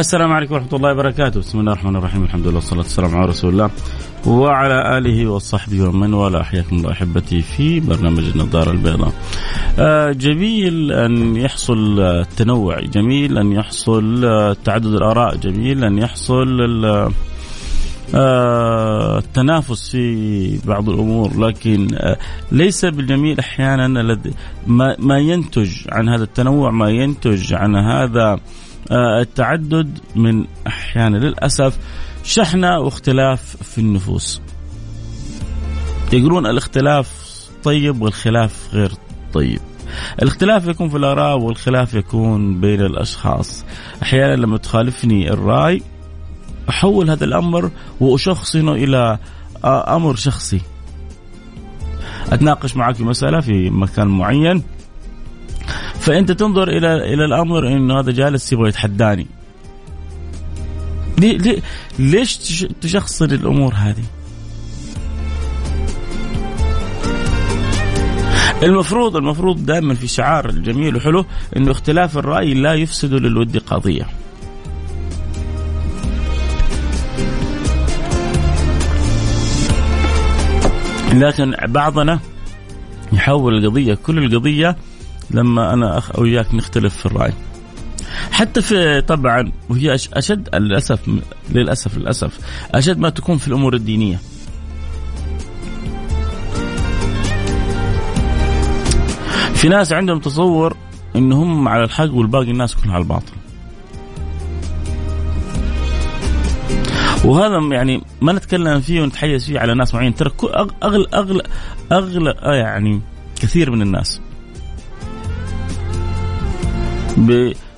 السلام عليكم ورحمة الله وبركاته، بسم الله الرحمن الرحيم، الحمد لله والصلاة والسلام على رسول الله وعلى آله وصحبه ومن والاه، حياكم الله أحبتي في برنامج النظارة البيضاء. آه جميل أن يحصل التنوع، جميل أن يحصل تعدد الآراء، جميل أن يحصل آه التنافس في بعض الأمور. لكن آه ليس بالجميل أحيانا ما, ينتج عن هذا التنوع ما ينتج عن هذا التعدد من أحيانا للأسف شحنة واختلاف في النفوس. يقولون الاختلاف طيب والخلاف غير طيب. الاختلاف يكون في الآراء والخلاف يكون بين الأشخاص. أحيانا لما تخالفني الرأي أحول هذا الأمر واشخصنه إلى آه، أمر شخصي. أتناقش معك في مسألة في مكان معين فأنت تنظر إلى إلى الأمر إنه هذا جالس يبغى يتحداني ليه ليه ليش تشخصن الأمور هذه؟ المفروض المفروض دائما في شعار الجميل وحلو إنه اختلاف الرأي لا يفسد للود قضية. لكن بعضنا يحول القضية كل القضية لما أنا أخ أو اياك نختلف في الرأي. حتى في طبعا وهي أشد للأسف للأسف للأسف أشد ما تكون في الأمور الدينية. في ناس عندهم تصور انهم على الحق والباقي الناس كلهم على الباطل. وهذا يعني ما نتكلم فيه ونتحيز فيه على ناس معين ترى اغلى اغلى اغلى يعني كثير من الناس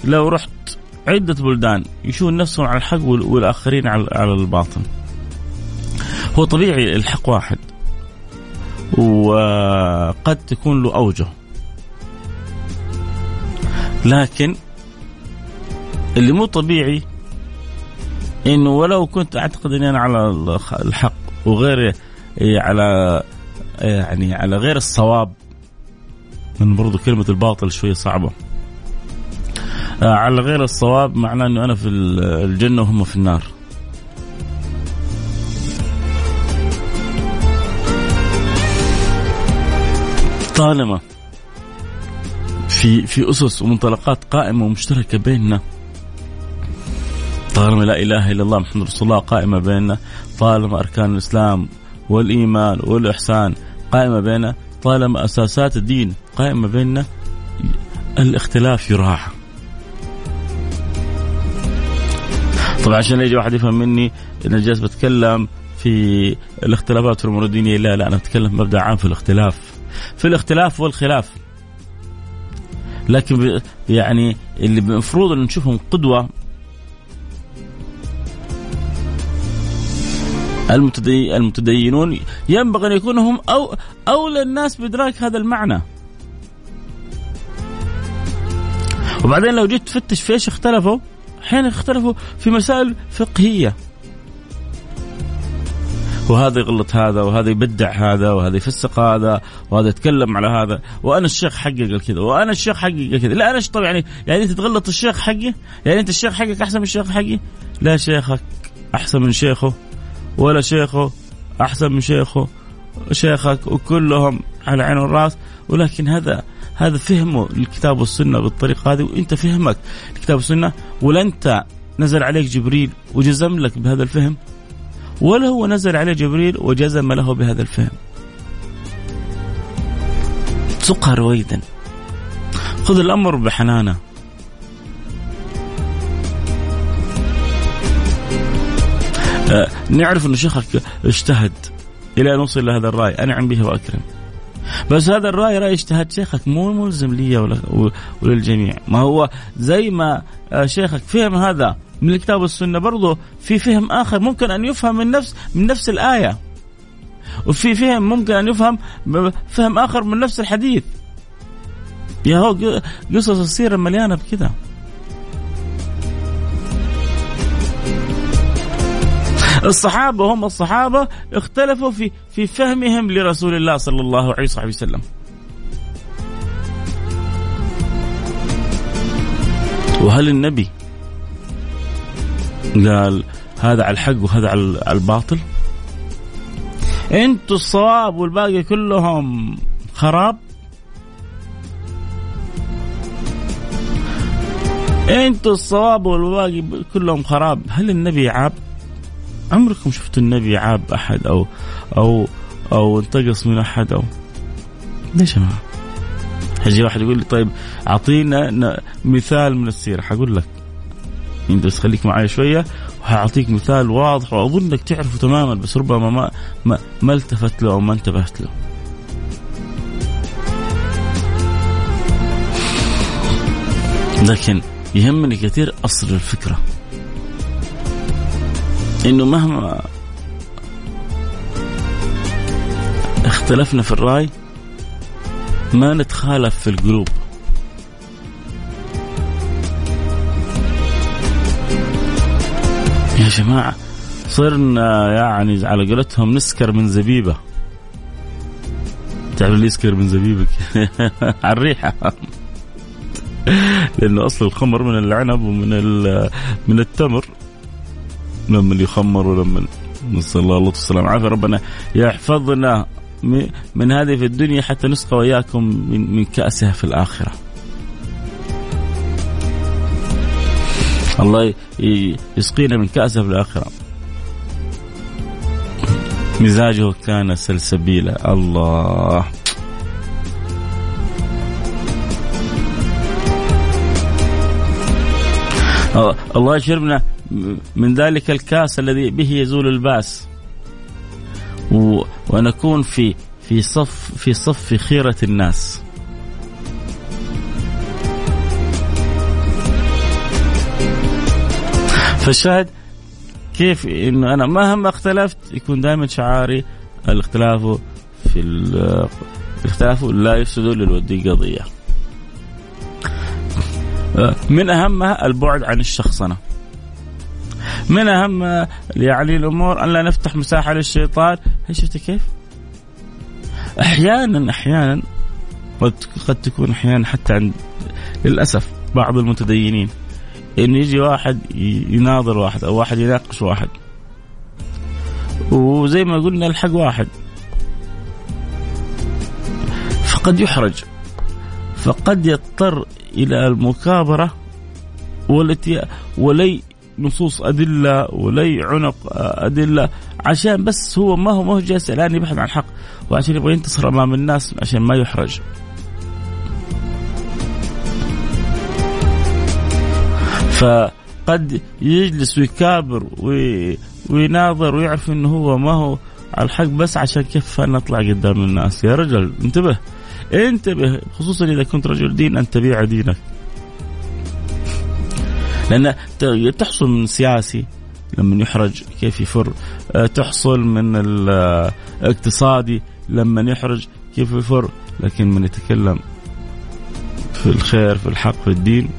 لو رحت عدة بلدان يشوفون نفسهم على الحق والآخرين على الباطل هو طبيعي الحق واحد وقد تكون له أوجه. لكن اللي مو طبيعي إنه ولو كنت أعتقد إني أنا على الحق وغير على يعني على غير الصواب من برضو كلمة الباطل شوية صعبة. على غير الصواب معناه إنه أنا في الجنة وهم في النار. طالما في في أسس ومنطلقات قائمة ومشتركة بيننا طالما لا إله إلا الله محمد رسول الله قائمة بيننا طالما أركان الإسلام والإيمان والإحسان قائمة بيننا طالما أساسات الدين قائمة بيننا الاختلاف يراعى. طبعا عشان يجي واحد يفهم مني إن جالس بتكلم في الاختلافات في الأمور الدينية. لا لا أنا اتكلم مبدأ عام في الاختلاف. في الاختلاف والخلاف. لكن يعني اللي المفروض إن نشوفهم قدوة. المتدينون ينبغي أن يكونوا هم أو أولى الناس بإدراك هذا المعنى. وبعدين لو جيت تفتش في إيش اختلفوا؟ أحيانا اختلفوا في مسائل فقهية. وهذا يغلط هذا وهذا يبدع هذا وهذا يفسق هذا وهذا يتكلم على هذا. وأنا الشيخ حقي قال كذا وأنا الشيخ حقي قال كذا. لا أنا طب يعني يعني أنت تغلط الشيخ حقي؟ يعني أنت الشيخ حقك أحسن من الشيخ حقي؟ لا شيخك أحسن من شيخه ولا شيخه أحسن من شيخه شيخك وكلهم على عين والراس ولكن هذا هذا فهمه للكتاب والسنة بالطريقة هذه وأنت فهمك الكتاب والسنة. ولا انت نزل عليك جبريل وجزم لك بهذا الفهم؟ ولا هو نزل عليه جبريل وجزم له بهذا الفهم. سقها رويدا. خذ الأمر بحنانة. آه نعرف أن شيخك اجتهد إلى أن وصل إلى هذا الرأي. أنعم به وأكرم. بس هذا الرأي رأي اجتهاد شيخك مو ملزم لي وللجميع. ما هو زي ما آه، شيخك فهم هذا من الكتاب والسنة برضه في فهم آخر ممكن أن يفهم من نفس من نفس الآية. وفي فهم ممكن أن يفهم فهم آخر من نفس الحديث. يا هو قصص السيرة مليانة بكذا. الصحابة هم الصحابة اختلفوا في في فهمهم لرسول الله صلى الله عليه وسلم. وهل النبي قال هذا على الحق وهذا على الباطل؟ أنتوا الصواب والباقي كلهم خراب؟ أنتوا الصواب والباقي كلهم خراب، هل النبي عاب؟ عمركم شفتوا النبي عاب أحد أو أو أو انتقص من أحد أو ليش ما حيجي واحد يقول لي طيب أعطينا مثال من السيرة حقول لك انت بس خليك معي شوية وحاعطيك مثال واضح واظنك تعرفه تماما بس ربما ما ما, ما التفت له أو ما انتبهت له. لكن يهمني كثير أصل الفكرة. إنه مهما اختلفنا في الرأي ما نتخالف في القلوب. يا جماعة صرنا يعني على قولتهم نسكر من زبيبة. تعرف اللي يسكر من زبيبك. على الريحة. لأنه أصل الخمر من العنب ومن من التمر. لما يخمر ولما نسأل الله اللطف والسلام عافية ربنا يحفظنا من هذه في الدنيا حتى نسقى وإياكم من, من كأسها في الآخرة. الله يسقينا من كأسها في الآخرة. مزاجه كان سلسبيلا. الله. الله يشربنا. من ذلك الكاس الذي به يزول الباس. ونكون في في صف في صف خيرة الناس فالشاهد كيف إنه أنا مهما اختلفت يكون دائما شعاري الاختلاف في الاختلاف لا يفسد للودي قضيه. من أهمها البعد عن الشخصنة. من أهم يعني الأمور أن لا نفتح مساحة للشيطان. شفت كيف؟ أحيانا أحيانا قد تكون أحيانا حتى عند للأسف بعض المتدينين انه يجي واحد يناظر واحد أو واحد يناقش واحد. وزي ما قلنا الحق واحد. فقد يحرج. فقد يضطر إلى المكابرة والتي ولي نصوص أدلة ولي عنق أدلة عشان بس هو ما هو ما هو جالس الآن يبحث عن الحق وعشان يبغى ينتصر أمام الناس عشان ما يحرج. فقد يجلس ويكابر ويناظر ويعرف إنه هو ما هو على الحق بس عشان كيف نطلع قدام الناس يا رجل انتبه انتبه خصوصا إذا كنت رجل دين أن تبيع دينك لأن تحصل من سياسي لما يحرج كيف يفر. آه، تحصل من الاقتصادي لما يحرج كيف يفر. لكن من يتكلم في الخير في الحق في الدين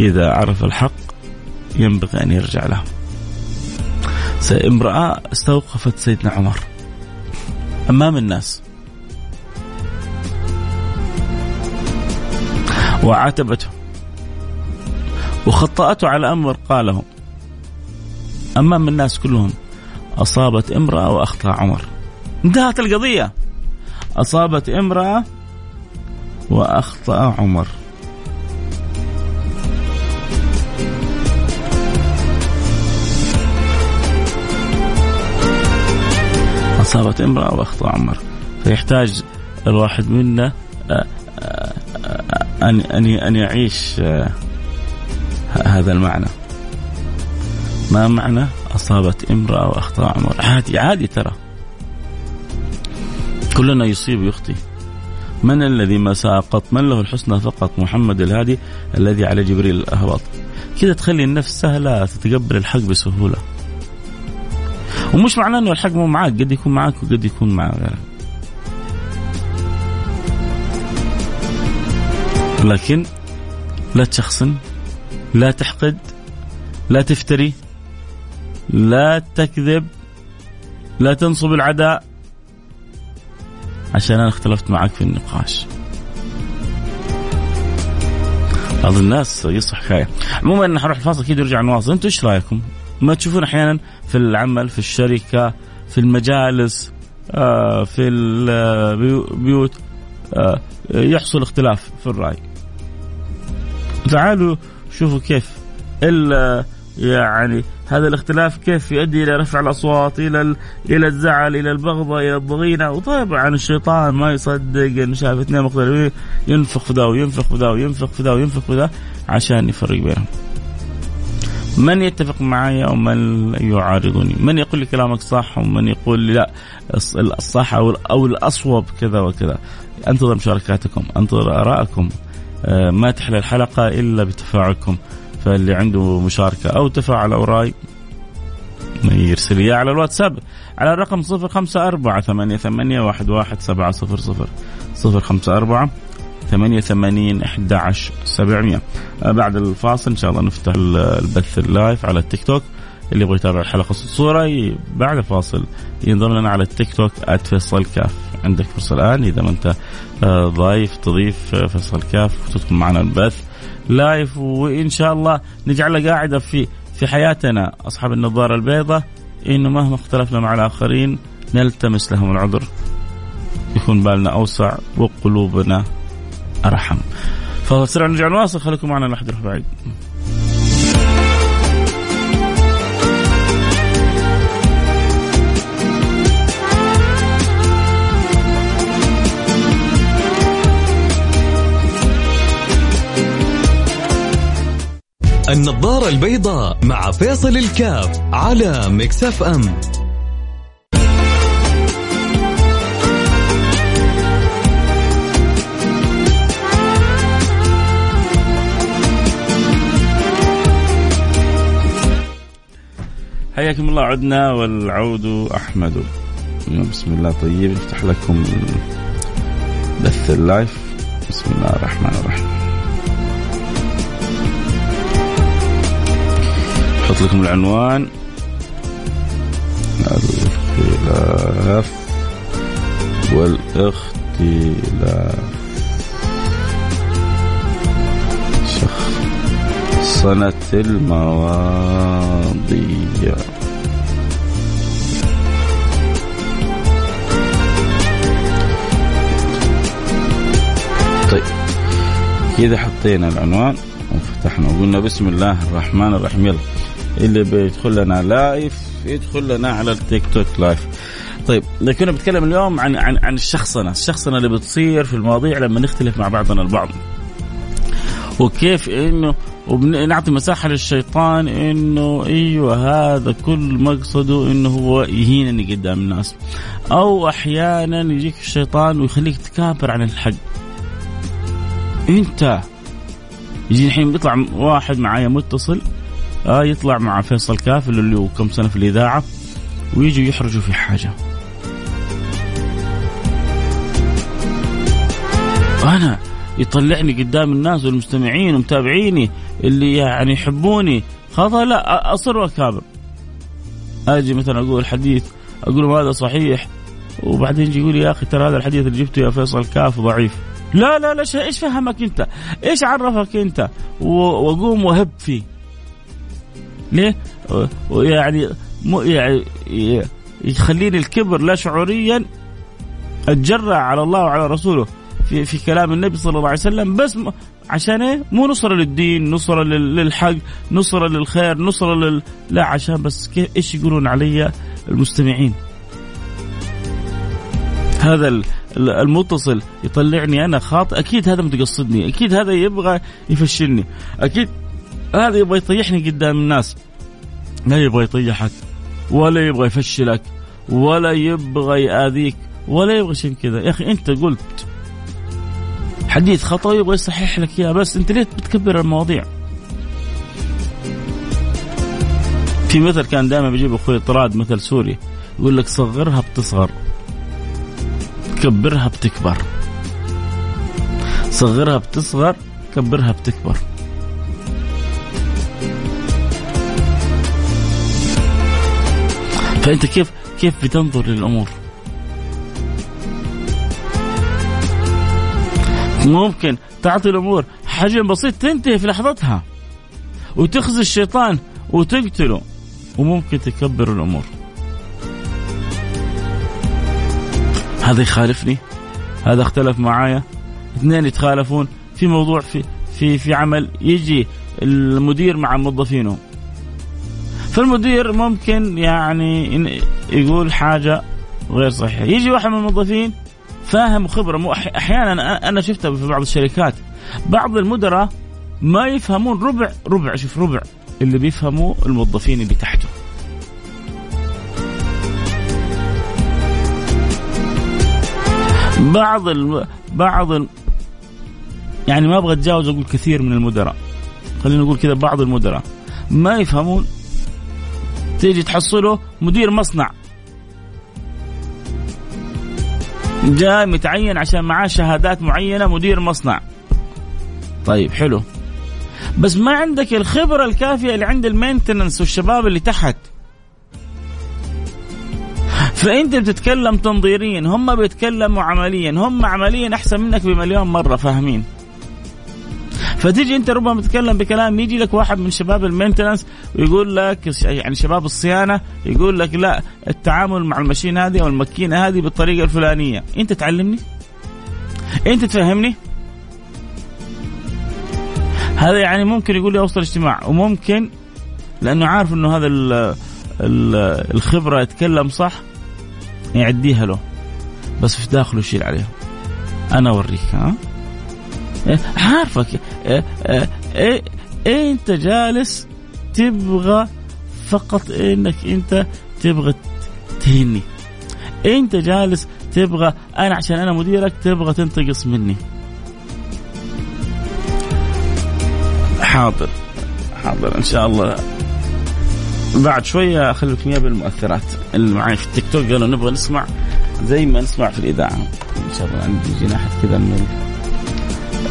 إذا عرف الحق ينبغي أن يرجع له. امرأة استوقفت سيدنا عمر أمام الناس. وعاتبته. وخطأته على أمر قاله أمام الناس كلهم أصابت امرأة وأخطأ عمر انتهت القضية أصابت امرأة وأخطأ عمر أصابت امرأة وأخطأ عمر فيحتاج الواحد منا أن أن يعيش هذا المعنى. ما معنى أصابت امرأة وأخطأ عمر؟ عادي عادي ترى. كلنا يصيب ويخطي من الذي ما ساقط؟ من له الحسنى فقط؟ محمد الهادي الذي على جبريل الأهبط كذا تخلي النفس سهلة تتقبل الحق بسهولة. ومش معناه إنه الحق مو معاك قد يكون معاك وقد يكون مع غيرك. لكن لا تشخصن لا تحقد لا تفتري لا تكذب لا تنصب العداء. عشان أنا اختلفت معك في النقاش. بعض الناس يصح حكاية. عموما أنا حروح الفاصل كده ونرجع نواصل أنتم إيش رأيكم؟ ما تشوفون أحيانا في العمل في الشركة في المجالس آه، في البيوت آه، يحصل اختلاف في الرأي. تعالوا شوفوا كيف. يعني هذا الاختلاف كيف يؤدي إلى رفع الأصوات إلى إلى الزعل إلى البغضة إلى الضغينة. وطبعا الشيطان ما يصدق إنه شاف اثنين مختلفين ينفخ في ذا وينفخ في ذا وينفخ في ذا وينفخ في ذا عشان يفرق بينهم. من يتفق معي ومن يعارضني؟ من يقول لي كلامك صح ومن يقول لي لا الصح أو أو الأصوب كذا وكذا. أنتظر مشاركاتكم أنتظر آرائكم. آه، ما تحلى الحلقة إلا بتفاعلكم. فاللي عنده مشاركة أو تفاعل أو رأي يرسل إياه على الواتساب. على الرقم صفر خمسة أربعة ثمانية ثمانية واحد واحد سبعة صفر صفر. صفر خمسة أربعة ثمانية ثمانين أحد عشر سبعمية. آه، بعد الفاصل إن شاء الله نفتح البث ال live على التيك توك. اللي يبغى يتابع الحلقة صورة بعد الفاصل ينضم لنا على التيك توك @فيصل كاف. عندك فرصة الآن. إذا ما أنت آه، ضايف تضيف آه، فيصل كاف وتدخل معنا البث live وإن شاء الله نجعلها قاعدة في في حياتنا. أصحاب النظارة البيضاء إنه مهما اختلفنا مع الآخرين نلتمس لهم العذر. يكون بالنا أوسع وقلوبنا أرحم. فبسرعه نرجع نواصل خليكم معنا يروح بعيد. النظارة البيضاء مع فيصل الكاف على مكسف أم حياكم الله عدنا والعود أحمد. بسم الله طيب نفتح لكم بث اللايف بسم الله الرحمن الرحيم. أحط لكم العنوان. الخلاف والاختلاف. شخصنة المواضيع. طيب كذا حطينا العنوان وفتحنا وقلنا بسم الله الرحمن الرحيم يلا. اللي بيدخل لنا live يدخل لنا على التيك توك live طيب كنا بنتكلم اليوم عن عن عن الشخصنة، الشخصنة اللي بتصير في المواضيع لما نختلف مع بعضنا البعض. وكيف إنه وبنعطي مساحة للشيطان إنه أيوه هذا كل مقصده إنه هو يهينني قدام الناس. أو أحيانا يجيك الشيطان ويخليك تكابر عن الحق. أنت يجي الحين بيطلع واحد معايا متصل آه يطلع مع فيصل كاف اللي هو كم سنة في الإذاعة ويجوا يحرجوا في حاجة. أنا يطلعني قدام الناس والمستمعين ومتابعيني اللي يعني يحبوني. خلاص لا أصر واكابر أجي مثلا أقول حديث أقول هذا صحيح وبعدين يجي يقول يا أخي ترى هذا الحديث اللي جبته يا فيصل كاف ضعيف. لا لا لا إيش فهمك أنت؟ إيش عرفك أنت؟ وأقوم وهب فيه. ليه؟ يعني يعني يخليني الكبر لا شعوريا اتجرع على الله وعلى رسوله في في كلام النبي صلى الله عليه وسلم بس عشان إيه؟ مو نصرة للدين، نصرة للحق، نصرة للخير، نصرة لل لا عشان بس كيف إيش يقولون علي المستمعين. هذا المتصل يطلعني أنا خاطئ أكيد هذا متقصدني أكيد هذا يبغى يفشلني أكيد هذا يبغى يطيحني قدام الناس. لا يبغى يطيحك ولا يبغى يفشلك ولا يبغى يآذيك ولا يبغى شيء كذا. يا أخي أنت قلت حديث خطأ يبغى يصحح لك إياه بس أنت ليه بتكبر المواضيع؟ في مثل كان دائما بيجيب أخوي طراد مثل سوري يقول لك صغرها بتصغر كبرها بتكبر. صغرها بتصغر كبرها بتكبر. فأنت كيف كيف بتنظر للأمور؟ ممكن تعطي الأمور حجم بسيط تنتهي في لحظتها. وتخزي الشيطان وتقتله. وممكن تكبر الأمور. هذا يخالفني. هذا اختلف معايا. اثنين يتخالفون. في موضوع في في في عمل يجي المدير مع موظفينه. فالمدير ممكن يعني يقول حاجة غير صحيحة. يجي واحد من الموظفين فاهم وخبره مو أحيانا أنا شفتها في بعض الشركات. بعض المدراء ما يفهمون ربع ربع شوف ربع اللي بيفهموا الموظفين اللي تحته. بعض ال... بعض ال... يعني ما أبغى أتجاوز أقول كثير من المدراء. خلينا نقول كذا بعض المدراء ما يفهمون تيجي تحصله مدير مصنع. جاي متعين عشان معاه شهادات معينة مدير مصنع. طيب حلو. بس ما عندك الخبرة الكافية اللي عند المينتننس والشباب اللي تحت. فأنت بتتكلم تنظيريا هم بيتكلموا عمليا هم عمليا أحسن منك بمليون مرة فاهمين؟ فتيجي انت ربما تتكلم بكلام يجي لك واحد من شباب المينتنس ويقول لك يعني شباب الصيانة يقول لك لا التعامل مع الماشين هذه أو الماكينة هذه بالطريقة الفلانية. أنت تعلمني؟ أنت تفهمني؟ هذا يعني ممكن يقول لي أوصل اجتماع وممكن لأنه عارف إنه هذا الخبرة يتكلم صح يعديها له بس في داخله يشيل عليها. أنا أوريك ها؟ عارفك إيه إيه إيه إيه أنت جالس تبغى فقط إنك أنت تبغى تهني. أنت جالس تبغى أنا عشان أنا مديرك تبغى تنتقص مني. حاضر حاضر إن شاء الله. بعد شوية اخلي لكم اياه بالمؤثرات. اللي معي في التيك توك قالوا نبغى نسمع زي ما نسمع في الإذاعة. إن شاء الله عندي جناحات كذا من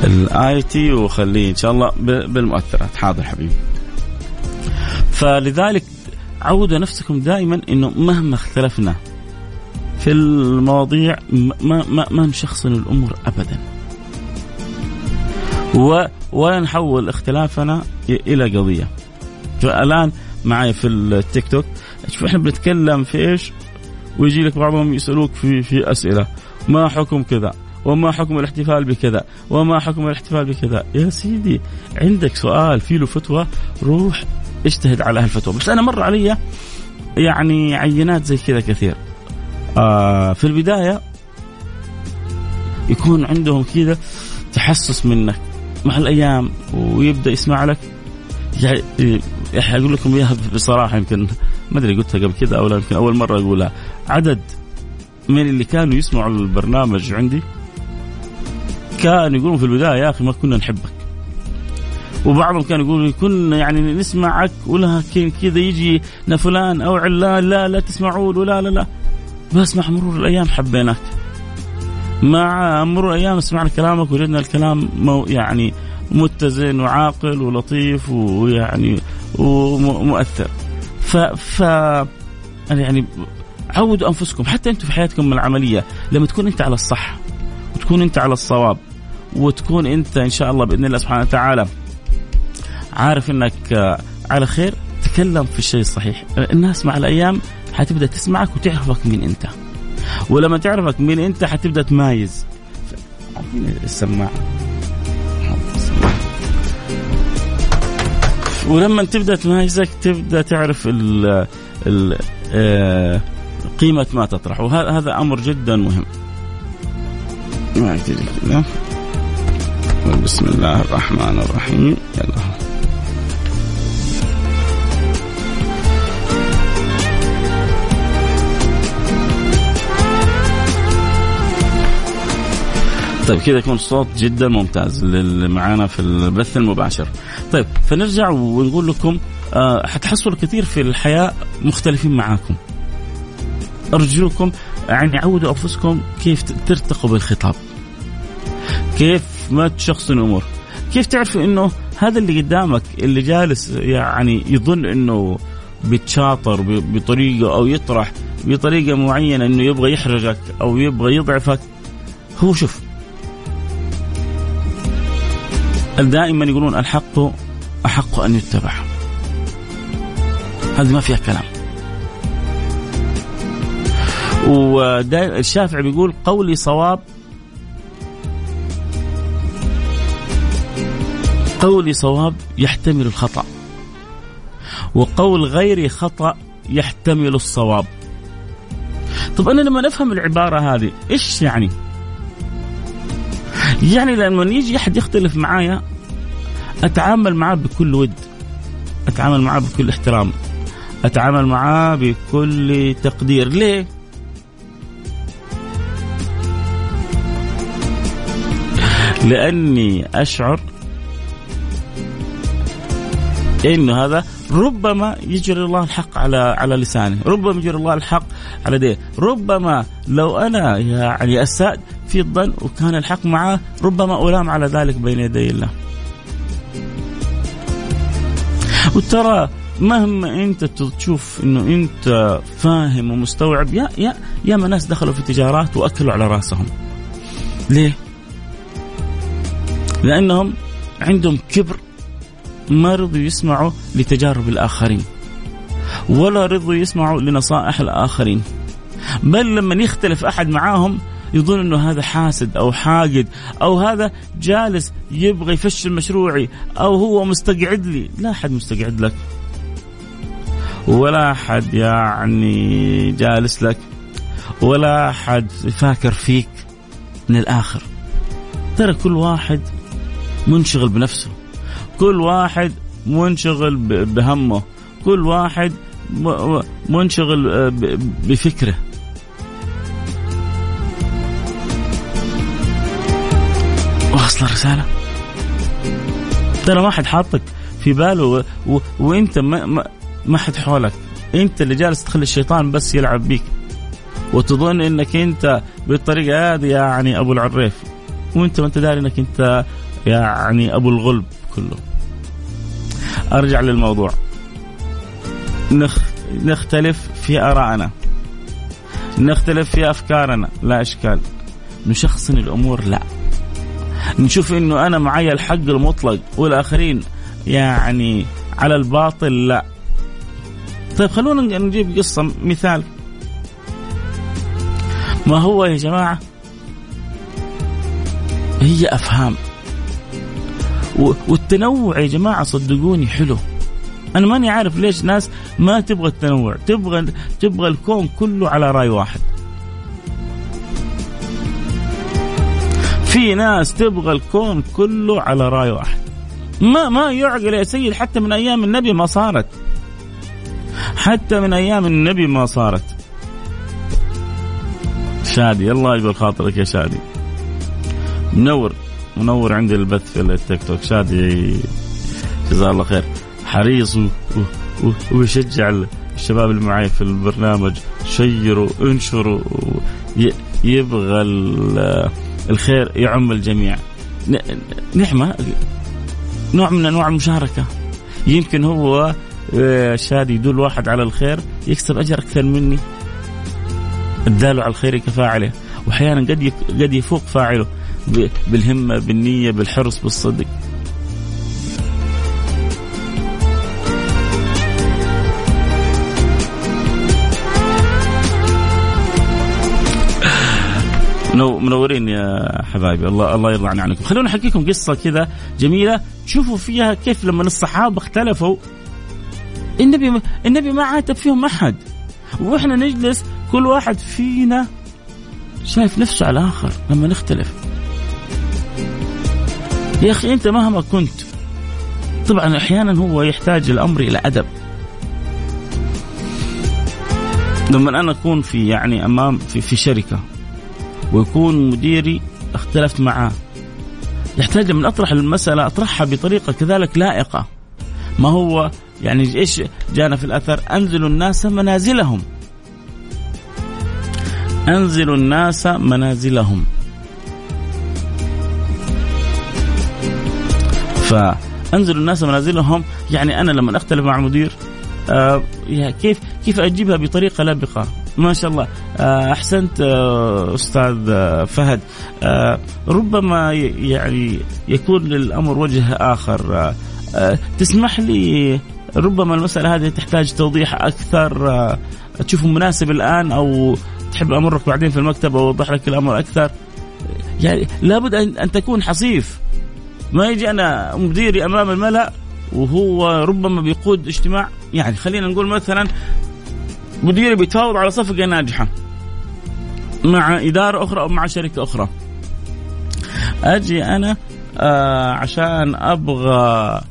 ال IT وخليه إن شاء الله بالمؤثرات. حاضر حبيبي. فلذلك عودوا نفسكم دائما إنه مهما اختلفنا في المواضيع ما ما ما نشخصن الأمور ابدا. و ولا نحول اختلافنا إلى قضية. الآن معي في التيك توك شوف إحنا بنتكلم في إيش؟ ويجي لك بعضهم يسألوك في في أسئلة. ما حكم كذا؟ وما حكم الاحتفال بكذا؟ وما حكم الاحتفال بكذا؟ يا سيدي عندك سؤال في له فتوى؟ روح اجتهد على هالفتوى. بس أنا مر علي يعني عينات زي كذا كثير. آه في البداية يكون عندهم كذا تحسس منك. مع الأيام ويبدأ يسمع لك. يعني أقول لكم اياها بصراحة يمكن ما أدري قلتها قبل كذا أو لا يمكن أول مرة أقولها. عدد من اللي كانوا يسمعوا البرنامج عندي كانوا يقولون في البداية يا أخي ما كنا نحبك. وبعضهم كان يقول كنا يعني نسمعك ولكن كذا يجي فلان أو علان لا لا تسمعون ولا لا لا. بس مع مرور الأيام حبيناك. مع مرور الأيام سمعنا كلامك وجدنا الكلام يعني متزن وعاقل ولطيف ويعني ومؤثر ف ف يعني عودوا أنفسكم حتى أنتم في حياتكم العملية لما تكون أنت على الصح وتكون أنت على الصواب وتكون انت ان شاء الله بإذن الله سبحانه وتعالى عارف إنك على خير تكلم في الشيء الصحيح. الناس مع الأيام حتبدأ تسمعك وتعرفك مين أنت. ولما تعرفك مين أنت حتبدأ تمايز. عارفين السماعة؟ ولما تبدأ تمايزك تبدأ تعرف ال ال آه، قيمة ما تطرح. وهذا أمر جدا مهم. ما بسم الله الرحمن الرحيم. يلا. طيب كذا يكون الصوت جدا ممتاز للي معانا في البث المباشر. طيب فنرجع ونقول لكم آه حتحصلوا كثير في الحياة مختلفين معاكم. أرجوكم يعني عودوا أنفسكم كيف ترتقوا بالخطاب. كيف ما تشخصوا الأمور. كيف تعرفوا أنه هذا اللي قدامك اللي جالس يعني يظن أنه بيتشاطر بطريقة أو يطرح بطريقة معينة أنه يبغى يحرجك أو يبغى يضعفك؟ هو شوف. دائما يقولون الحق أحق أن يتبع. هذه ما فيها كلام. والشافعي بيقول قولي صواب قولي صواب يحتمل الخطأ وقول غيري خطأ يحتمل الصواب. طب أنا لما نفهم العبارة هذه إيش يعني؟ يعني لما يجي أحد يختلف معايا أتعامل معاه بكل ود أتعامل معاه بكل احترام أتعامل معاه بكل تقدير. ليه؟ لأني أشعر إنه هذا ربما يجري الله الحق على على لسانه، ربما يجري الله الحق على يديه، ربما لو أنا يعني اسات في الظن وكان الحق معه ربما ألام على ذلك بين يدي الله. وترى مهما أنت تشوف إنه أنت فاهم ومستوعب يا يا يا ناس دخلوا في تجارات وأكلوا على رأسهم. ليه؟ لأنهم عندهم كبر ما رضوا يسمعوا لتجارب الآخرين ولا رضوا يسمعوا لنصائح الآخرين. بل لما يختلف أحد معاهم يظن إنه هذا حاسد أو حاقد أو هذا جالس يبغى يفشل مشروعي أو هو مستقعد لي. لا أحد مستقعد لك. ولا أحد يعني جالس لك. ولا أحد فاكر فيك من الآخر. ترى كل واحد منشغل بنفسه. كل واحد منشغل بهمه. كل واحد منشغل آه، بفكره. واصل الرسالة. ترى ما حد حاطك في باله و... و... وانت ما... ما... ما حد حولك. انت اللي جالس تخلي الشيطان بس يلعب بيك. وتظن انك انت بالطريقة هذه يعني أبو العريف. وانت ما انت داري انك انت يعني أبو الغلب. كله. أرجع للموضوع. نخ... نختلف في آرائنا. نختلف في أفكارنا. لا إشكال. نشخصن الأمور لا. نشوف إنه أنا معي الحق المطلق والآخرين يعني على الباطل لا. طيب خلونا نجيب قصة مثال. ما هو يا جماعة؟ هي أفهام. والتنوع يا جماعة صدقوني حلو. أنا ماني عارف ليش ناس ما تبغى التنوع تبغى تبغى الكون كله على رأي واحد. في ناس تبغى الكون كله على رأي واحد. ما ما يعقل يا سيد حتى من أيام النبي ما صارت. حتى من أيام النبي ما صارت. شادي الله يقول خاطرك يا شادي. منور. منور عندي البث في التيك توك. شادي جزاه الله خير. حريص ويشجع الشباب اللي معي في البرنامج. شيروا انشروا يبغى الخير يعم الجميع. نعمة. نوع من أنواع المشاركة. يمكن هو آه، شادي يدل واحد على الخير يكسب أجر أكثر مني. الدال على الخير كفاعله وأحيانا قد قد يفوق فاعله. بالهمة بالنية بالحرص بالصدق. منورين يا حبايبي. الله الله يرضى عنكم. خلونا احكيكم قصة كذا جميلة. تشوفوا فيها كيف لما الصحابة اختلفوا. النبي النبي ما عاتب فيهم أحد. وإحنا نجلس كل واحد فينا شايف نفسه على الآخر لما نختلف. يا أخي أنت مهما كنت طبعا أحيانا هو يحتاج الأمر إلى أدب. لما أنا أكون في يعني أمام في, في شركة ويكون مديري اختلفت معاه يحتاج من أطرح المسألة أطرحها بطريقة كذلك لائقة. ما هو يعني إيش جانا في الأثر؟ انزلوا الناس منازلهم. انزلوا الناس منازلهم. فانزلوا الناس منازلهم. يعني أنا لما أختلف مع المدير آه كيف كيف أجيبها بطريقة لبقة؟ ما شاء الله. آه أحسنت آه أستاذ آه فهد. آه ربما يعني يكون للأمر وجه آخر. آه تسمح لي ربما المسألة هذه تحتاج توضيح أكثر؟ تشوفه مناسب الآن أو تحب أمرك بعدين في المكتب واوضح لك الأمر أكثر؟ يعني لابد أن تكون حصيف. ما يجي أنا مديري أمام الملأ وهو ربما بيقود اجتماع. يعني خلينا نقول مثلا مديري بيتفاوض على صفقة ناجحة مع إدارة أخرى أو مع شركة أخرى. أجي أنا آه عشان أبغى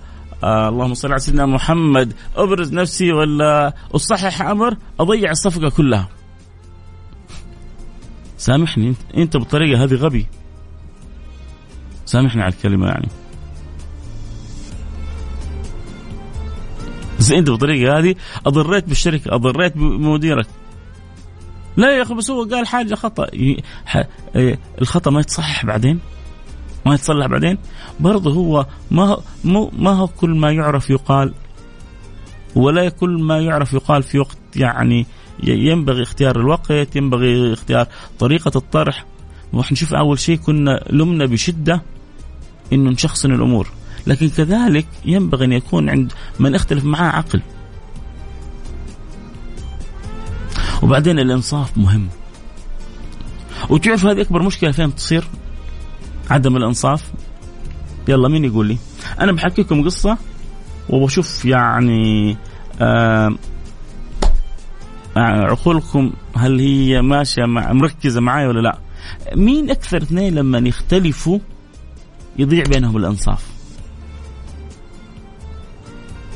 آه اللهم صل على سيدنا محمد أبرز نفسي ولا أصحح أمر أضيع الصفقة كلها. سامحني أنت, أنت بالطريقة هذه غبي. سامحني على الكلمة يعني. بس أنت بالطريقة هذه أضريت بالشركة أضريت بمديرك. لا يا أخي بس هو قال حاجة خطأ. إيه، الخطأ ما يتصحح بعدين؟ ما يتصلح بعدين؟ برضه هو ما مو ما هو كل ما يعرف يقال ولا كل ما يعرف يقال في وقت يعني ينبغي اختيار الوقت ينبغي اختيار طريقة الطرح. نشوف أول شيء كنا لمنا بشدة. أنه نشخصن الأمور. لكن كذلك ينبغي أن يكون عند من اختلف معاه عقل. وبعدين الإنصاف مهم. وتعرف هذه أكبر مشكلة فين تصير؟ عدم الإنصاف. يلا مين يقول لي؟ أنا بحكيكم قصة وبشوف يعني آه عقولكم هل هي ماشية مع مركزة معي ولا لا؟ مين أكثر اثنين لما يختلفوا يضيع بينهم الانصاف؟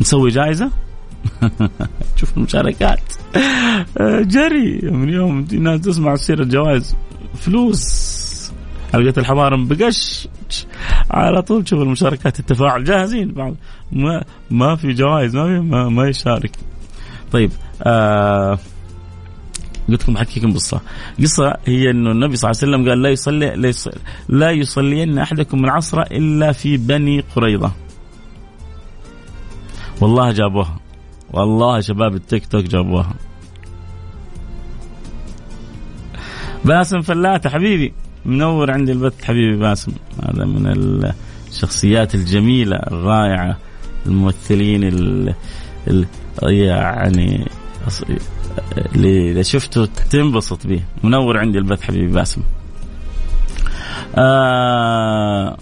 نسوي جائزة؟ شوف المشاركات. جري من يوم الناس تسمع تصير الجوائز. فلوس. حلقة الحمار بقش. على طول تشوف المشاركات التفاعل. جاهزين. بعض ما ما في جوائز ما في ما, ما يشارك. طيب آه قلت لكم بحكيكم قصه قصة هي إنه النبي صلى الله عليه وسلم قال لا يصلي لا يصلين أحدكم العصر إلا في بني قريظة. والله جابوها. والله شباب التيك توك جابوها. باسم فلاتة حبيبي. منور عندي البث حبيبي باسم. هذا من الشخصيات الجميلة الرائعة الممثلين ال يعني إذا شفته تنبسط به منور عندي البث حبيبي باسم آه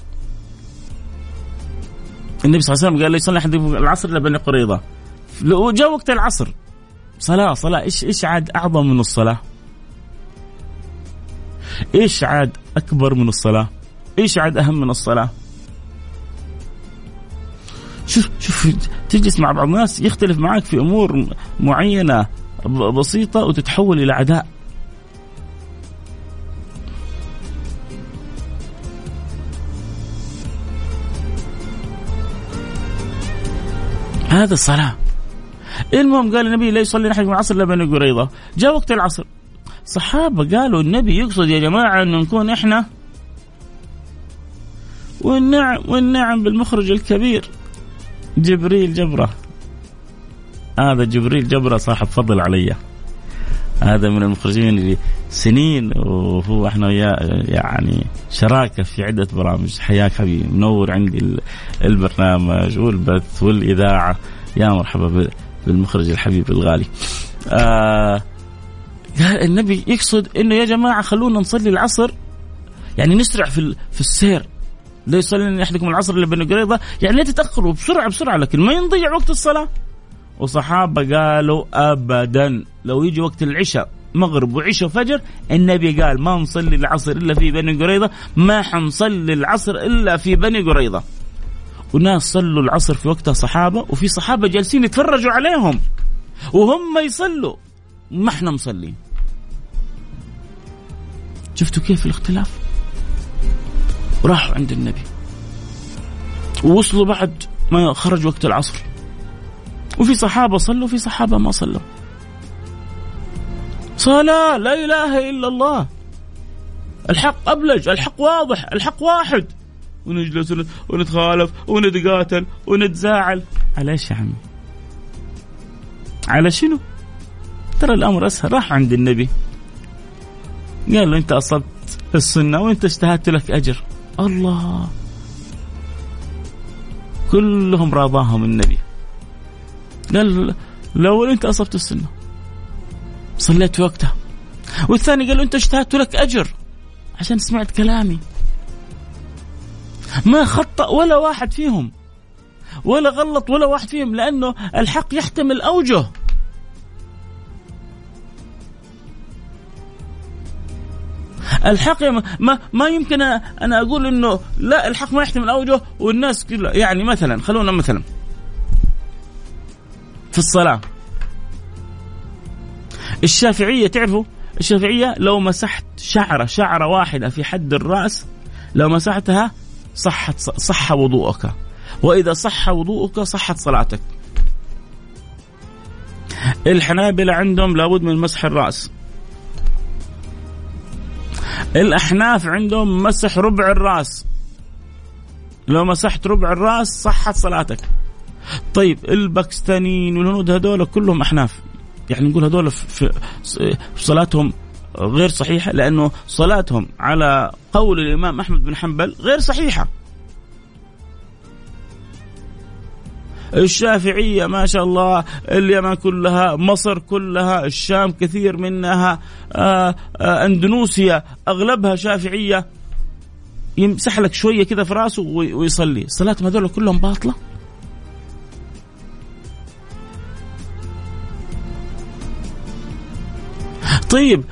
النبي صلى الله عليه وسلم قال لا يصلي أحد العصر إلا بني قريظة وجاء وقت العصر صلاة صلاة إيش إيش عاد أعظم من الصلاة؟ إيش عاد أكبر من الصلاة؟ إيش عاد أهم من الصلاة؟ شوف شوف تجلس مع بعض الناس يختلف معك في أمور معينة بسيطة وتتحول إلى عداء. هذا الصلاة. المهم قال النبي لا يصلي أحد من العصر إلا بني قريظة. جاء وقت العصر. صحابة قالوا النبي يقصد يا جماعة أنه نكون إحنا والنعم والنعم بالمخرج الكبير. جبريل جبرة. هذا جبريل جبره صاحب فضل علي. هذا من المخرجين اللي سنين وهو إحنا يعني شراكة في عدة برامج. حياك حبيبي منور عندي البرنامج والبث والإذاعة. يا مرحبا بالمخرج الحبيب الغالي. آه النبي يقصد إنه يا جماعة خلونا نصلي العصر. يعني نسرع في في السير. لا يصلي أحدكم العصر إلا بني قريظه يعني لا تتأخروا بسرعة بسرعة لكن ما ينضيع وقت الصلاة. وصحابة قالوا ابدا. لو يجي وقت العشاء مغرب وعشاء وفجر النبي قال ما نصلي العصر إلا في بني قريظة. ما حنصلي العصر إلا في بني قريظة. وناس صلوا العصر في وقتها صحابة وفي صحابة جالسين يتفرجوا عليهم. وهم يصلوا ما إحنا مصلين. شفتوا كيف الاختلاف؟ راحوا عند النبي. ووصلوا بعد ما خرج وقت العصر. وفي صحابة صلوا وفي صحابة ما صلوا. صلاة لا إله إلا الله. الحق أبلج الحق واضح الحق واحد. ونجلس ونتخالف ونتقاتل ونتزاعل على إيش يا عمي؟ على شنو؟ ترى الأمر أسهل. راح عند النبي. قال له أنت أصبت السنة وأنت اجتهدت لك أجر. الله. كلهم راضاهم النبي. قال لو أنت أصبت السنة. صليت في وقتها. والثاني قال أنت اجتهدت لك أجر عشان سمعت كلامي. ما خطأ ولا واحد فيهم ولا غلط ولا واحد فيهم لأنه الحق يحتمل أوجه. الحق ما ما يمكن أنا أقول إنه لا الحق ما يحتمل أوجه والناس كلها يعني مثلا خلونا مثلا. في الصلاة. الشافعية تعرفوا؟ الشافعية لو مسحت شعرة شعرة واحدة في حد الرأس لو مسحتها صحت صح وضوءك. وإذا صح وضوءك صحت صلاتك. الحنابلة عندهم لابد من مسح الرأس. الأحناف عندهم مسح ربع الرأس. لو مسحت ربع الرأس صحت صلاتك. طيب الباكستانيين والهنود هذول كلهم أحناف. يعني نقول هذول في صلاتهم غير صحيحة لأنه صلاتهم على قول الإمام أحمد بن حنبل غير صحيحة. الشافعية ما شاء الله اليمن كلها مصر كلها الشام كثير منها آآ آآ أندونوسيا أغلبها شافعية. يمسح لك شوية كذا في راسه ويصلي. صلاة هذول كلهم باطلة؟ طيب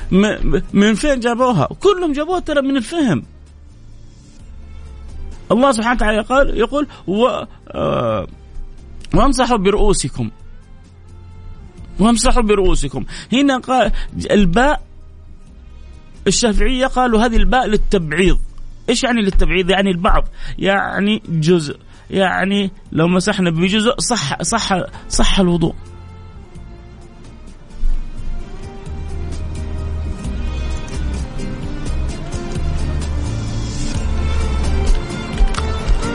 من فين جابوها؟ كلهم جابوها ترى من الفهم. الله سبحانه وتعالى قال يقول و آه وامسحوا برؤوسكم. وامسحوا برؤوسكم. هنا قال الباء الشافعية قالوا هذه الباء للتبعيض. إيش يعني للتبعيض؟ يعني البعض. يعني جزء. يعني لو مسحنا بجزء صح صح صح الوضوء.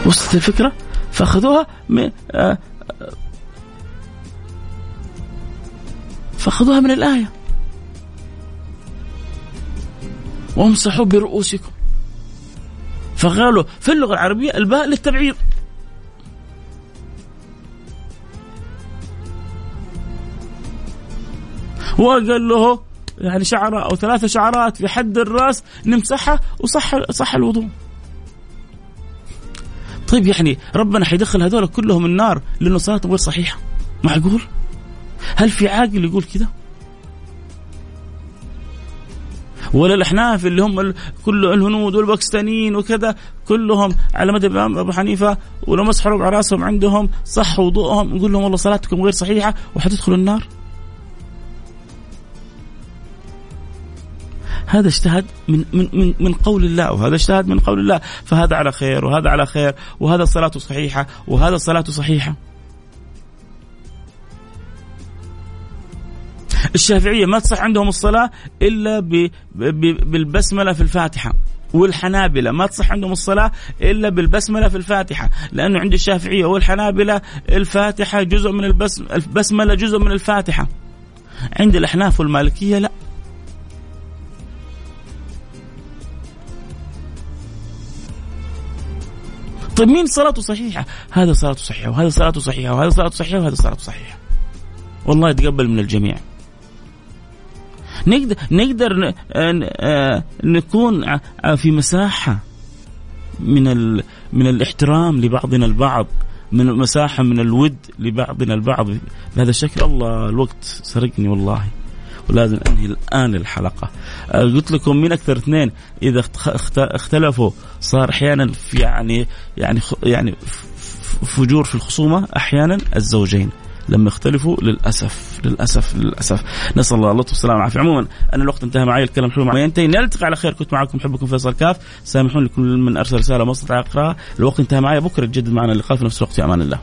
وصلت الفكرة فأخذوها من آه فأخذوها من الآية. وامسحوا برؤوسكم. فقالوا في اللغة العربية الباء للتبعيض وقال له يعني شعرة أو ثلاثة شعرات في حد الرأس نمسحها وصح صح الوضوء. طيب يعني ربنا حيدخل هذول كلهم النار لأنه صلاتهم غير صحيحة. معقول؟ هل في عاقل يقول كذا ولا الأحناف اللي هم كل الهنود والباكستانيين وكذا كلهم على مذهب الإمام أبو حنيفة ولو مسحوا ربع رأسهم عندهم صح وضوءهم نقول لهم والله صلاتكم غير صحيحة وحتدخلوا النار؟ هذا اجتهد من من من من قول الله وهذا اجتهد من قول الله. فهذا على خير وهذا على خير وهذا صلاته صحيحة وهذا صلاته صحيحة. الشافعية ما تصح عندهم الصلاة إلا بالبسملة في الفاتحة والحنابلة ما تصح عندهم الصلاة إلا بالبسملة في الفاتحة لأنه عند الشافعية والحنابلة الفاتحة جزء من البسم البسملة جزء من الفاتحة. عند الأحناف والمالكية لا. طيب مين صلاته صحيحة؟ هذا صلاته صحيحة وهذا صلاته صحيحة وهذا صلاته صحيحة وهذا صلاته صحيحة. والله يتقبل من الجميع. نقدر نقدر آه، نكون في مساحة من من الاحترام لبعضنا البعض من مساحة من الود لبعضنا البعض بهذا الشكل الله الوقت سرقني والله ولازم انهي الآن الحلقة. آه، قلت لكم من أكثر اثنين إذا اختلفوا صار أحيانا في يعني يعني يعني فجور في الخصومة أحيانا الزوجين. لما يختلفوا للأسف للأسف للأسف. نسأل الله اللطف والسلامة والعافية. عموما أنا الوقت انتهى معي الكلام حلو معي ينتهي نلتقي على خير. كنت معكم حبكم فيصل كاف. سامحوني لكل من أرسل رسالة ما استطاع اقراها الوقت انتهى معي. بكرة تجدد معنا اللقاء في نفس الوقت. في أمان الله.